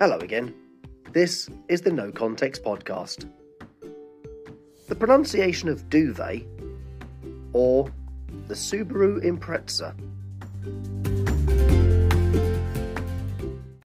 Hello again. This is the No Context Podcast. The pronunciation of duvet, or the Subaru Impreza,